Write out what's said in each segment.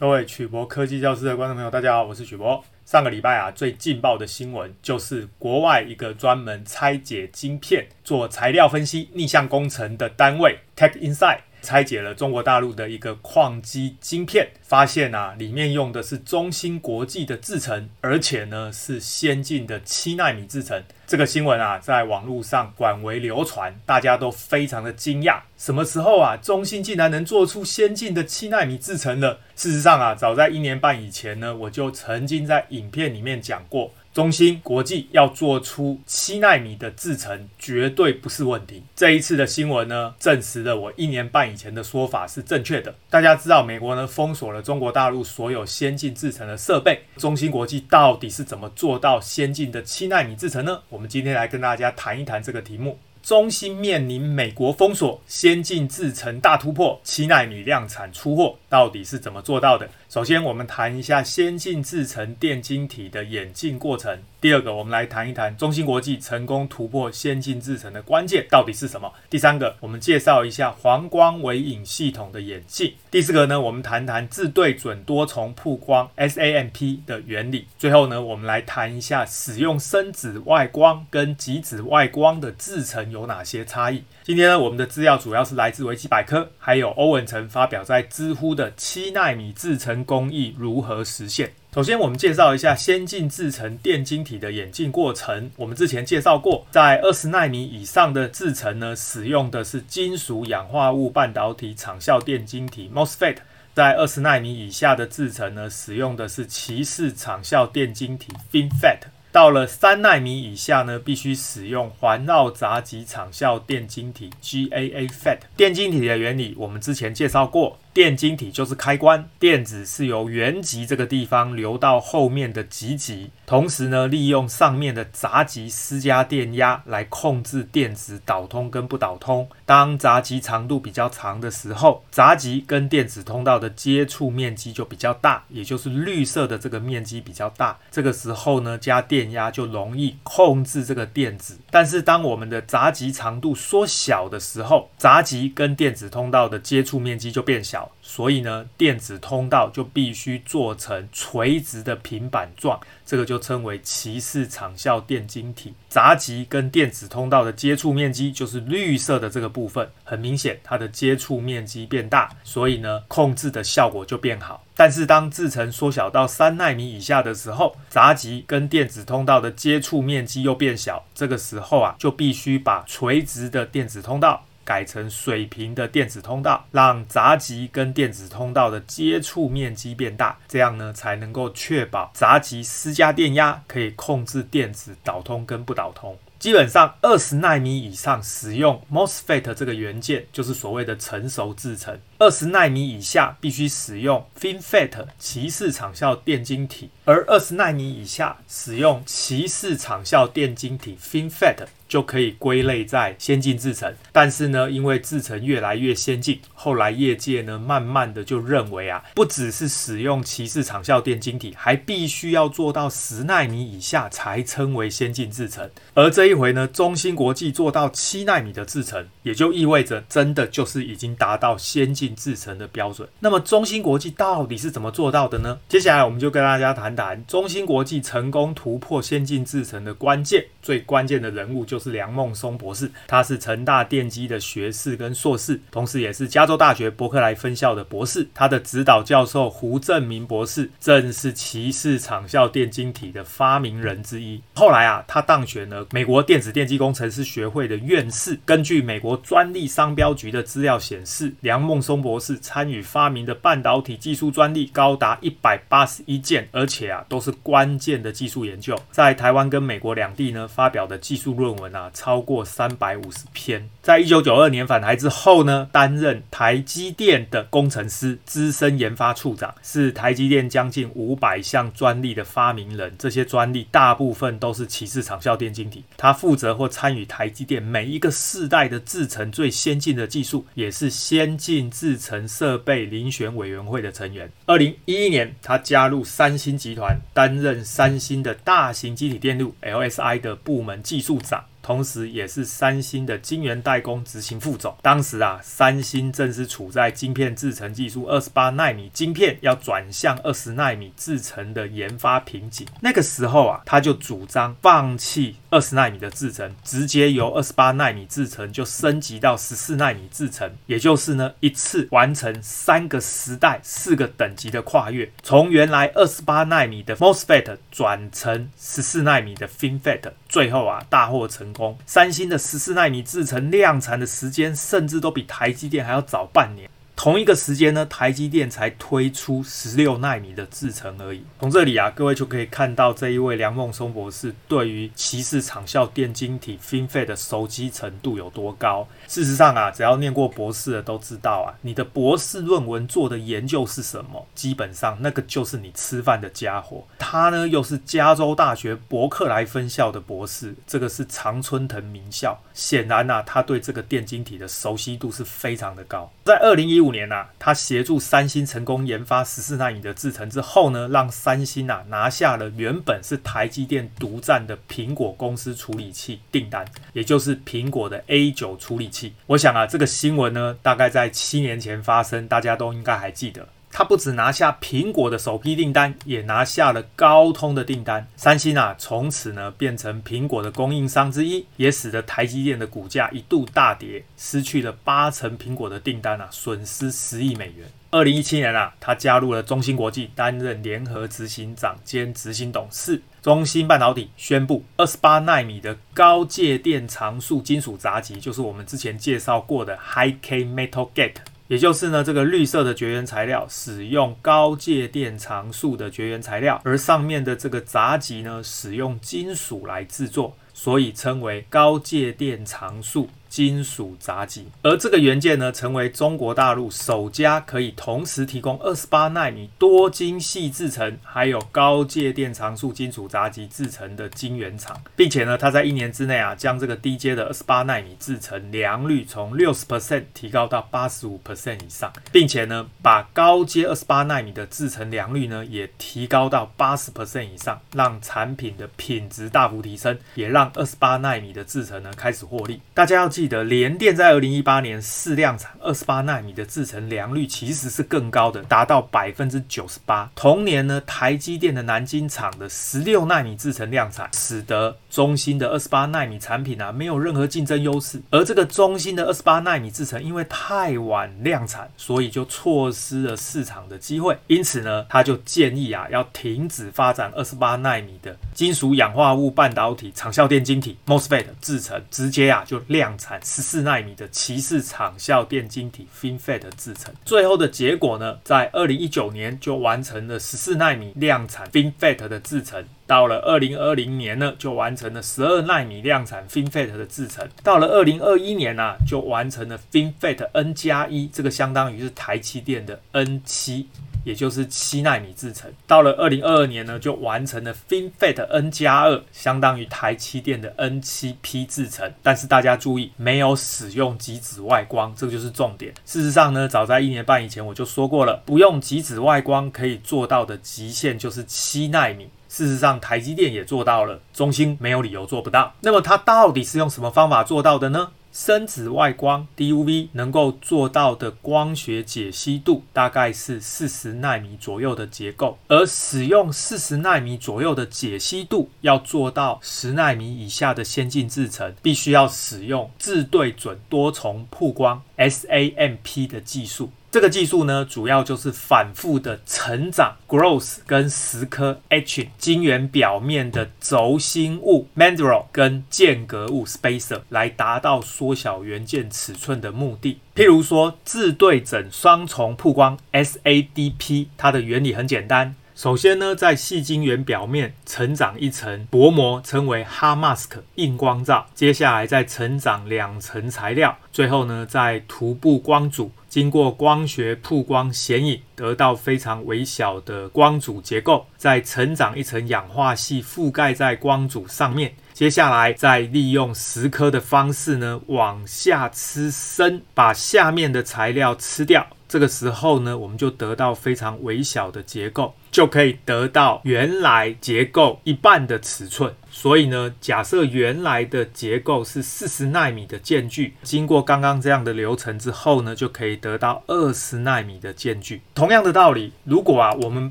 各位曲博科技教室的观众朋友，大家好，我是曲博。上个礼拜啊，最劲爆的新闻就是国外一个专门拆解晶片、做材料分析、逆向工程的单位 Tech Inside 拆解了中国大陆的一个矿机晶片，发现啊，里面用的是中芯国际的制程，而且呢是先进的七纳米制程。这个新闻啊，在网络上广为流传，大家都非常的惊讶。什么时候啊，中芯竟然能做出先进的七纳米制程了？事实上啊，早在一年半以前呢，我就曾经在影片里面讲过。中芯国际要做出七纳米的制程，绝对不是问题。这一次的新闻呢，证实了我一年半以前的说法是正确的。大家知道，美国呢封锁了中国大陆所有先进制程的设备，中芯国际到底是怎么做到先进的七纳米制程呢？我们今天来跟大家谈一谈这个题目。中芯面临美国封锁，先进制程大突破，七纳米量产出货，到底是怎么做到的？首先，我们谈一下先进制程电晶体的演进过程。第二个，我们来谈一谈中芯国际成功突破先进制程的关键到底是什么？第三个，我们介绍一下黄光微影系统的演进。第四个呢，我们谈谈自对准多重曝光 SAMP 的原理。最后呢，我们来谈一下使用深紫外光跟极紫外光的制程有哪些差异。今天呢，我们的资料主要是来自维基百科，还有欧文成发表在知乎的七纳米制程工艺如何实现。首先，我们介绍一下先进制程电晶体的演进过程。我们之前介绍过，在二十纳米以上的制程呢，使用的是金属氧化物半导体场效电晶体 （MOSFET）；在二十纳米以下的制程呢，使用的是鳍式场效电晶体 （FinFET）。到了三纳米以下呢，必须使用环绕杂极场效电晶体 （GAA-FET）。电晶体的原理，我们之前介绍过。电晶体就是开关，电子是由原极这个地方流到后面的极极，同时呢，利用上面的杂极施加电压来控制电子导通跟不导通。当杂极长度比较长的时候，杂极跟电子通道的接触面积就比较大，也就是绿色的这个面积比较大。这个时候呢，加电压就容易控制这个电子。但是当我们的杂极长度缩小的时候，杂极跟电子通道的接触面积就变小。所以呢，电子通道就必须做成垂直的平板状，这个就称为鳍式场效电晶体。杂极跟电子通道的接触面积就是绿色的这个部分，很明显它的接触面积变大，所以呢，控制的效果就变好。但是当制程缩小到三纳米以下的时候，杂极跟电子通道的接触面积又变小，这个时候啊，就必须把垂直的电子通道。改成水平的电子通道，让杂极跟电子通道的接触面积变大，这样呢才能够确保杂极施加电压可以控制电子导通跟不导通。基本上二十纳米以上使用 MOSFET 这个元件，就是所谓的成熟制程。二十纳米以下必须使用 FinFET 骑士场效电晶体，而二十纳米以下使用骑士场效电晶体 FinFET 就可以归类在先进制程。但是呢，因为制程越来越先进，后来业界呢慢慢的就认为啊，不只是使用鳍式场效电晶体，还必须要做到十纳米以下才称为先进制程。而这一回呢，中芯国际做到七纳米的制程，也就意味着真的就是已经达到先进。制程的标准，那么中芯国际到底是怎么做到的呢？接下来我们就跟大家谈谈中芯国际成功突破先进制程的关键。最关键的人物就是梁孟松博士，他是成大电机的学士跟硕士，同时也是加州大学伯克莱分校的博士。他的指导教授胡正明博士，正是骑士场效电晶体的发明人之一。后来啊，他当选了美国电子电机工程师学会的院士。根据美国专利商标局的资料显示，梁孟松博士参与发明的半导体技术专利高达一百八十一件，而且啊，都是关键的技术研究。在台湾跟美国两地呢，发表的技术论文啊，超过三百五十篇。在一九九二年返台之后呢，担任台积电的工程师、资深研发处长，是台积电将近五百项专利的发明人。这些专利大部分都是鳍式场效电晶体。他负责或参与台积电每一个世代的制程最先进的技术，也是先进制程设备遴选委员会的成员。二零一一年，他加入三星集团，担任三星的大型积体电路 LSI 的部门技术长。同时也是三星的晶圆代工执行副总。当时啊，三星正是处在晶片制成技术二十八纳米晶片要转向二十纳米制成的研发瓶颈。那个时候啊，他就主张放弃二十纳米的制程，直接由二十八纳米制程就升级到十四纳米制程，也就是呢，一次完成三个时代、四个等级的跨越，从原来二十八纳米的 MOSFET 转成十四纳米的 FinFET，最后啊大获成功。三星的十四纳米制程量产的时间，甚至都比台积电还要早半年。同一个时间呢，台积电才推出十六纳米的制程而已。从这里啊，各位就可以看到这一位梁孟松博士对于鳍式场效电晶体 FinFET 的熟悉程度有多高。事实上啊，只要念过博士的都知道啊，你的博士论文做的研究是什么，基本上那个就是你吃饭的家伙。他呢，又是加州大学伯克莱分校的博士，这个是常春藤名校。显然啊，他对这个电晶体的熟悉度是非常的高。在二零一五年啊，他协助三星成功研发十四纳米的制程之后呢，让三星啊拿下了原本是台积电独占的苹果公司处理器订单，也就是苹果的 A 九处理器。我想啊，这个新闻呢，大概在七年前发生，大家都应该还记得。他不止拿下苹果的首批订单，也拿下了高通的订单。三星啊，从此呢变成苹果的供应商之一，也使得台积电的股价一度大跌，失去了八成苹果的订单啊，损失十亿美元。二零一七年啊，他加入了中芯国际，担任联合执行长兼执行董事。中芯半导体宣布，二十八奈米的高介电常数金属杂极，就是我们之前介绍过的 High-K Metal Gate。也就是呢，这个绿色的绝缘材料使用高介电常数的绝缘材料，而上面的这个杂极呢，使用金属来制作，所以称为高介电常数。金属杂极，而这个元件呢，成为中国大陆首家可以同时提供二十八纳米多晶细制程，还有高介电常数金属杂极制程的晶圆厂，并且呢，它在一年之内啊，将这个低阶的二十八纳米制程良率从六十 percent 提高到八十五 percent 以上，并且呢，把高阶二十八纳米的制程良率呢，也提高到八十 percent 以上，让产品的品质大幅提升，也让二十八纳米的制程呢开始获利。大家要记得联电在二零一八年试量产二十八纳米的制程良率其实是更高的，达到百分之九十八。同年呢，台积电的南京厂的十六纳米制程量产，使得中芯的二十八奈米产品啊没有任何竞争优势。而这个中芯的二十八奈米制程因为太晚量产，所以就错失了市场的机会。因此呢，他就建议啊要停止发展二十八奈米的金属氧化物半导体长效电晶体 MOSFET 制程，直接啊就量产。十四奈米的鳍式长效电晶体 FinFET 制程，最后的结果呢，在二零一九年就完成了十四奈米量产 FinFET 的制程，到了二零二零年呢，就完成了十二纳米量产 FinFET 的制程，到了二零二一年呢、就完成了 FinFET N 加一，这个相当于是台积电的 N 七。也就是七纳米制程，到了二零二二年呢，就完成了 FinFET N 加二，相当于台积电的 N 七 P 制程。但是大家注意，没有使用极紫外光，这个就是重点。事实上呢，早在一年半以前我就说过了，不用极紫外光可以做到的极限就是七纳米。事实上，台积电也做到了，中芯没有理由做不到。那么它到底是用什么方法做到的呢？深紫外光 DUV 能够做到的光学解析度大概是四十奈米左右的结构，而使用四十奈米左右的解析度要做到十奈米以下的先进制程，必须要使用自对准多重曝光 SAMP 的技术。这个技术呢，主要就是反复的成长 growth 跟蚀刻 etching 晶圆表面的轴心物 mandrel 跟间隔物 spacer 来达到缩小元件尺寸的目的。譬如说，自对准双重曝光 SADP，它的原理很简单。首先呢，在细晶圆表面成长一层薄膜，称为 h a r mask 硬光罩。接下来再成长两层材料，最后呢，再涂布光阻，经过光学曝光显影，得到非常微小的光阻结构。再成长一层氧化系，覆盖在光阻上面。接下来再利用蚀刻的方式呢，往下吃深，把下面的材料吃掉。这个时候呢，我们就得到非常微小的结构。就可以得到原来结构一半的尺寸。所以呢，假设原来的结构是四十纳米的间距，经过刚刚这样的流程之后呢，就可以得到二十纳米的间距。同样的道理，如果啊我们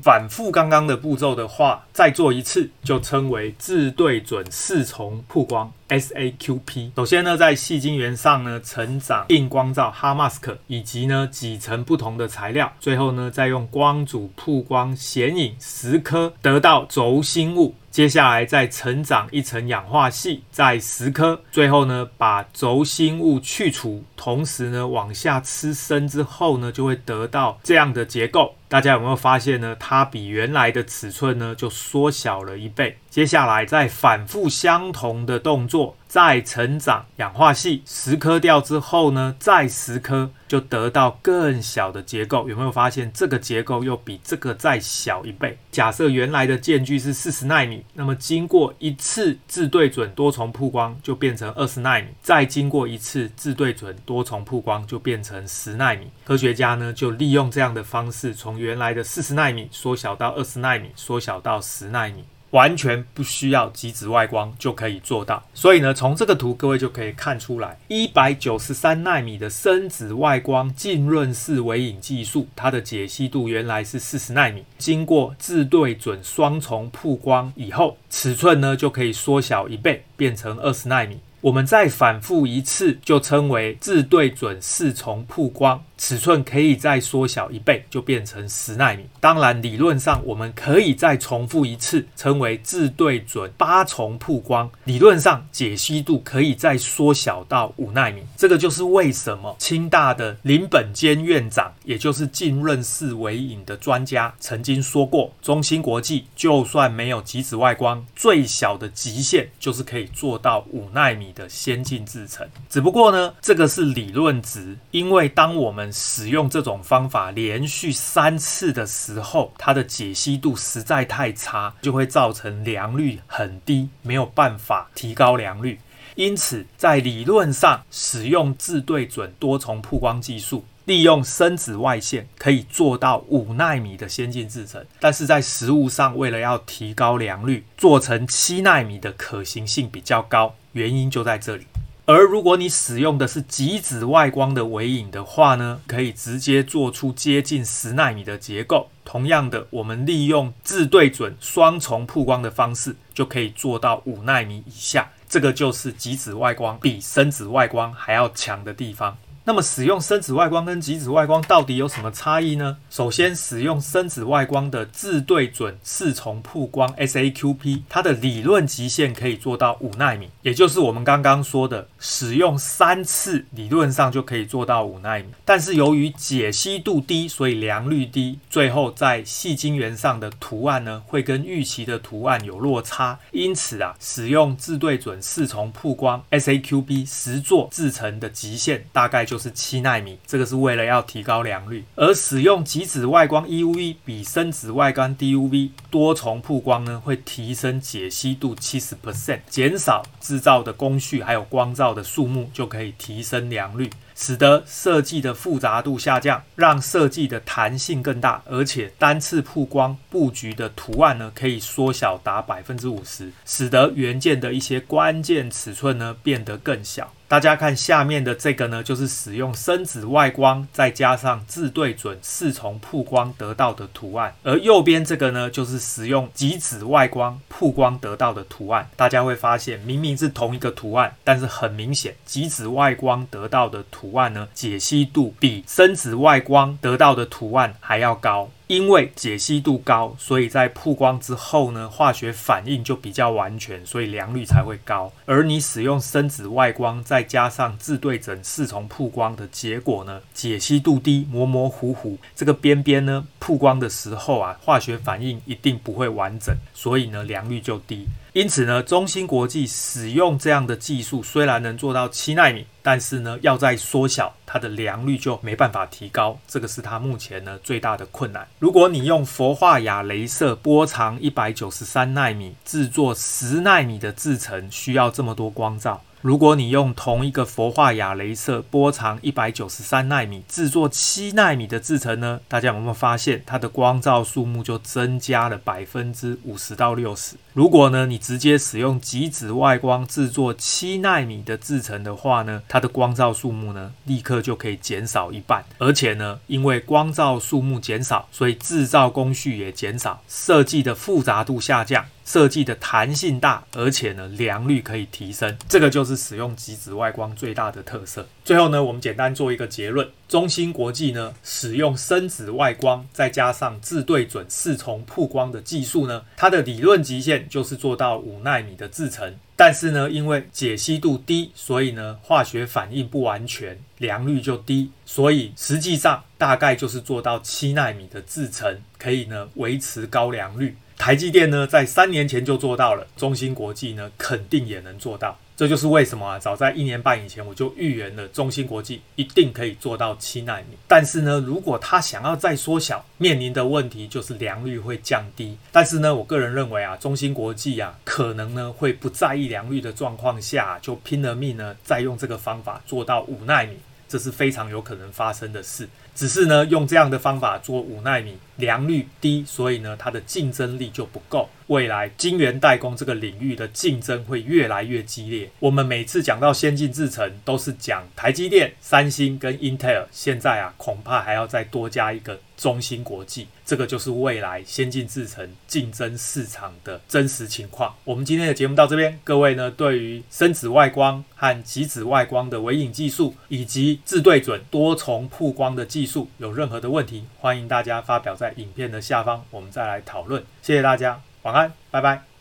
反复刚刚的步骤的话，再做一次，就称为自对准四重曝光 （SAQP）。首先呢，在细晶圆上呢，成长硬光罩 （hard mask） 以及呢几层不同的材料，最后呢再用光阻曝光显影十颗，得到轴心物。接下来再成长一层氧化系，再十颗，最后呢把轴心物去除，同时呢往下吃深之后呢，就会得到这样的结构。大家有没有发现呢？它比原来的尺寸呢就缩小了一倍。接下来再反复相同的动作，再成长氧化系十颗掉之后呢，再十颗就得到更小的结构。有没有发现这个结构又比这个再小一倍？假设原来的间距是四十纳米，那么经过一次自对准多重曝光就变成二十纳米，再经过一次自对准多重曝光就变成十纳米。科学家呢就利用这样的方式从原来的四十纳米缩小到二十纳米，缩小到十纳米，完全不需要极紫外光就可以做到。所以呢，从这个图各位就可以看出来，一百九十三纳米的深紫外光浸润式微影技术，它的解析度原来是四十纳米，经过自对准双重曝光以后，尺寸呢就可以缩小一倍，变成二十纳米。我们再反复一次，就称为自对准四重曝光。尺寸可以再缩小一倍，就变成十纳米。当然，理论上我们可以再重复一次，称为自对准八重曝光。理论上解析度可以再缩小到五纳米。这个就是为什么清大的林本坚院长，也就是浸润式微影的专家，曾经说过，中芯国际就算没有极紫外光，最小的极限就是可以做到五纳米的先进制程。只不过呢，这个是理论值，因为当我们使用这种方法连续三次的时候，它的解析度实在太差，就会造成良率很低，没有办法提高良率。因此，在理论上使用自对准多重曝光技术，利用深紫外线可以做到五纳米的先进制程，但是在实物上，为了要提高良率，做成七纳米的可行性比较高，原因就在这里。而如果你使用的是极紫外光的微影的话呢，可以直接做出接近十纳米的结构。同样的，我们利用自对准双重曝光的方式，就可以做到五纳米以下。这个就是极紫外光比深紫外光还要强的地方。那么使用深紫外光跟极紫外光到底有什么差异呢？首先，使用深紫外光的自对准四重曝光 SAQP，它的理论极限可以做到五纳米，也就是我们刚刚说的，使用三次理论上就可以做到五纳米。但是由于解析度低，所以良率低，最后在细晶圆上的图案呢，会跟预期的图案有落差。因此啊，使用自对准四重曝光 S A Q B 十座制成的极限大概就。是七纳米，这个是为了要提高良率，而使用极紫外光 EUV 比深紫外光 DUV 多重曝光呢，会提升解析度七十 percent，减少制造的工序，还有光照的数目，就可以提升良率。使得设计的复杂度下降，让设计的弹性更大，而且单次曝光布局的图案呢，可以缩小达百分之五十，使得元件的一些关键尺寸呢变得更小。大家看下面的这个呢，就是使用深紫外光再加上自对准四重曝光得到的图案，而右边这个呢，就是使用极紫外光曝光得到的图案。大家会发现，明明是同一个图案，但是很明显，极紫外光得到的。图案呢，解析度比深紫外光得到的图案还要高。因为解析度高，所以在曝光之后呢，化学反应就比较完全，所以良率才会高。而你使用深紫外光再加上自对整四重曝光的结果呢，解析度低，模模糊糊，这个边边呢曝光的时候啊，化学反应一定不会完整，所以呢良率就低。因此呢，中芯国际使用这样的技术，虽然能做到七纳米，但是呢要再缩小，它的良率就没办法提高，这个是它目前呢最大的困难。如果你用氟化亚镭射波长一百九十三纳米制作十纳米的制程，需要这么多光照，如果你用同一个氟化亚镭射波长一百九十三纳米制作七纳米的制程呢，大家有没有发现它的光照数目就增加了百分之五十到六十？如果呢你直接使用极紫外光制作七纳米的制程的话呢，它的光照数目呢立刻就可以减少一半，而且呢因为光照数目减少，所以制造工序也减少，设计的复杂度下降。设计的弹性大，而且呢良率可以提升，这个就是使用极紫外光最大的特色。最后呢，我们简单做一个结论：中芯国际呢使用深紫外光，再加上自对准四重曝光的技术呢，它的理论极限就是做到五纳米的制程。但是呢，因为解析度低，所以呢化学反应不完全，良率就低，所以实际上大概就是做到七纳米的制程，可以呢维持高良率。台积电呢，在三年前就做到了，中芯国际呢，肯定也能做到。这就是为什么啊，早在一年半以前，我就预言了中芯国际一定可以做到七奈米。但是呢，如果他想要再缩小，面临的问题就是良率会降低。但是呢，我个人认为啊，中芯国际啊，可能呢会不在意良率的状况下，就拼了命呢，再用这个方法做到五奈米。这是非常有可能发生的事，只是呢，用这样的方法做五纳米，良率低，所以呢，它的竞争力就不够。未来晶圆代工这个领域的竞争会越来越激烈。我们每次讲到先进制程，都是讲台积电、三星跟 Intel，现在啊，恐怕还要再多加一个中芯国际。这个就是未来先进制程竞争市场的真实情况。我们今天的节目到这边，各位呢，对于深紫外光和极紫外光的微影技术，以及自对准多重曝光的技术，有任何的问题，欢迎大家发表在影片的下方，我们再来讨论。谢谢大家。晚安，拜拜。